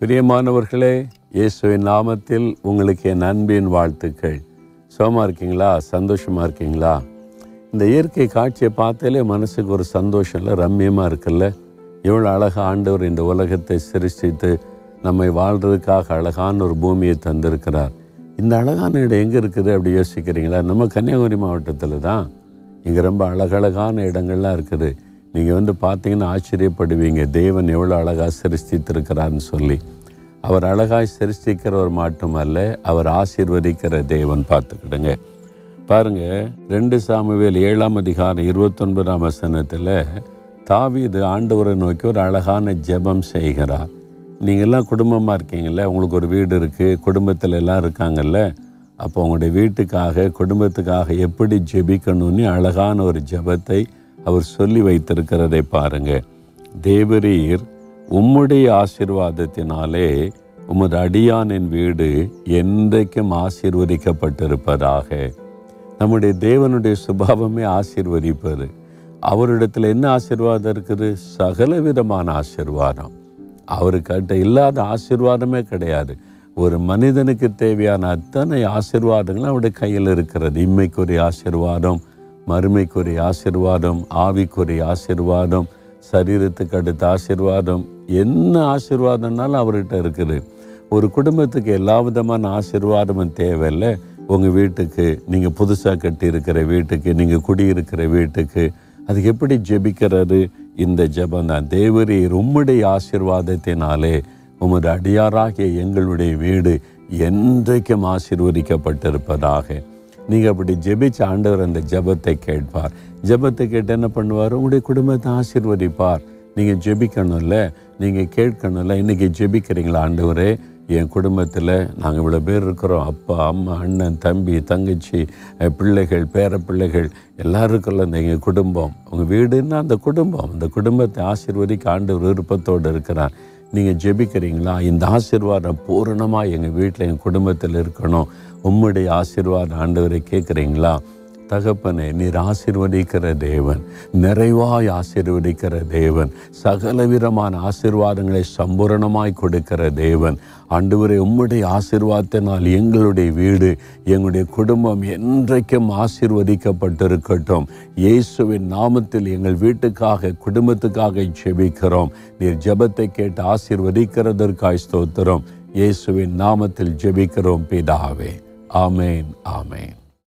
பிரியமானவர்களே இயேசுவின் நாமத்தில் உங்களுக்கு என் அன்பின் வாழ்த்துக்கள். சுகமாக இருக்கீங்களா? சந்தோஷமாக இருக்கீங்களா? இந்த இயற்கை காட்சியை பார்த்தாலே மனசுக்கு ஒரு சந்தோஷம் இல்லை ரம்மியமாக இருக்குல்ல? எவ்வளோ அழகாக ஆண்டவர் இந்த உலகத்தை சிருஷ்டித்து நம்மை வாழ்கிறதுக்காக அழகான ஒரு பூமியை தந்திருக்கிறார். இந்த அழகான இடம் எங்கே இருக்குது அப்படி யோசிக்கிறீங்களா? நம்ம கன்னியாகுமரி மாவட்டத்தில் தான். இங்கே ரொம்ப அழகழகான இடங்கள்லாம் இருக்குது. நீங்கள் வந்து பார்த்தீங்கன்னா ஆச்சரியப்படுவீங்க. தேவன் எவ்வளோ அழகாக சிருஷ்டித்திருக்கிறான்னு சொல்லி. அவர் அழகாய் சிருஷ்டிக்கிறவர் மட்டுமல்ல அவர் ஆசீர்வதிக்கிற தேவன் பார்த்துக்கிடுங்க. பாருங்க ரெண்டு சாமுவேல் ஏழாம் அதிகாரம் இருபத்தொன்பதாம் வசனத்தில் தாவீது ஆண்டவரை நோக்கி ஒரு அழகான ஜெபம் செய்கிறார். நீங்கள்லாம் குடும்பமாக இருக்கீங்கள உங்களுக்கு ஒரு வீடு இருக்குது குடும்பத்தில் எல்லாம் இருக்காங்கல்ல அப்போ உங்களுடைய வீட்டுக்காக குடும்பத்துக்காக எப்படி ஜெபிக்கணும்னு அழகான ஒரு ஜெபத்தை அவர் சொல்லி வைத்திருக்கிறதை பாருங்க. தேவரீர் உம்முடைய ஆசீர்வாதத்தினாலே உமது அடியானின் வீடு என்றைக்கும் ஆசீர்வதிக்கப்பட்டிருப்பதாக. நம்முடைய தேவனுடைய சுபாவமே ஆசீர்வதிப்பது. அவரிடத்தில் என்ன ஆசீர்வாதம் இருக்குது? சகல விதமான ஆசீர்வாதம் அவருக்கிட்ட இல்லாத ஆசீர்வாதமே கிடையாது. ஒரு மனிதனுக்கு தேவையான அத்தனை ஆசீர்வாதங்களும் அவருடைய கையில் இருக்கிறது. இம்மைக்குரிய ஆசீர்வாதம் மறுமைக்குரிய ஆசீர்வாதம் ஆவிக்குரிய ஆசீர்வாதம் சரீரத்துக்கு அடுத்த ஆசீர்வாதம். என்ன ஆசீர்வாதம்னாலும் அவர்கிட்ட இருக்குது. ஒரு குடும்பத்துக்கு எல்லா விதமான ஆசிர்வாதமும் தேவையில்லை. உங்கள் வீட்டுக்கு நீங்கள் புதுசாக கட்டியிருக்கிற வீட்டுக்கு நீங்கள் குடியிருக்கிற வீட்டுக்கு அது எப்படி ஜெபிக்கிறது? இந்த ஜெபம் தான். உம்முடைய ஆசீர்வாதத்தினாலே உமது அடியாராகிய எங்களுடைய வீடு என்றைக்கும் ஆசிர்வதிக்கப்பட்டிருப்பதாக. நீங்கள் அப்படி ஜெபிச்ச ஆண்டவர் அந்த ஜெபத்தை கேட்பார். ஜெபத்தை கேட்டு என்ன பண்ணுவார்? உங்களுடைய குடும்பத்தை ஆசிர்வதிப்பார். நீங்கள் ஜெபிக்கணும்ல? நீங்கள் கேட்கணும்ல? இன்றைக்கி ஜெபிக்கிறீங்களா ஆண்டவரே? என் குடும்பத்தில் நாங்கள் இவ்வளோ பேர் இருக்கிறோம். அப்பா அம்மா அண்ணன் தம்பி தங்கச்சி பிள்ளைகள் பேர பிள்ளைகள் எல்லாரும் இருக்கல எங்கள் குடும்பம். உங்கள் வீடுன்னா அந்த குடும்பம். அந்த குடும்பத்தை ஆசீர்வதிக்க ஆண்டவர் விருப்பத்தோடு இருக்கிறார். நீங்கள் ஜெபிக்கிறீங்களா? இந்த ஆசீர்வாதம் பூரணமாக எங்கள் வீட்டில் எங்கள் குடும்பத்தில் இருக்கணும். உம்முடைய ஆசீர்வாதம் ஆண்டவரை கேட்குறீங்களா தகப்பனே நீர் ஆசிர்வதிக்கிற தேவன் நிறைவாய் ஆசிர்வதிக்கிற தேவன் சகலவிதமான ஆசீர்வாதங்களை சம்பூரணமாய் கொடுக்கிற தேவன். ஆண்டவரே உம்முடைய ஆசிர்வாதத்தினால் எங்களுடைய வீடு எங்களுடைய குடும்பம் என்றைக்கும் ஆசிர்வதிக்கப்பட்டிருக்கட்டும். இயேசுவின் நாமத்தில் எங்கள் வீட்டுக்காக குடும்பத்துக்காக ஜெபிக்கிறோம். நீர் ஜெபத்தை கேட்டு ஆசிர்வதிக்கிறதற்காய் ஸ்தோத்திரம். இயேசுவின் நாமத்தில் ஜெபிக்கிறோம் பிதாவே. ஆமேன் ஆமேன்.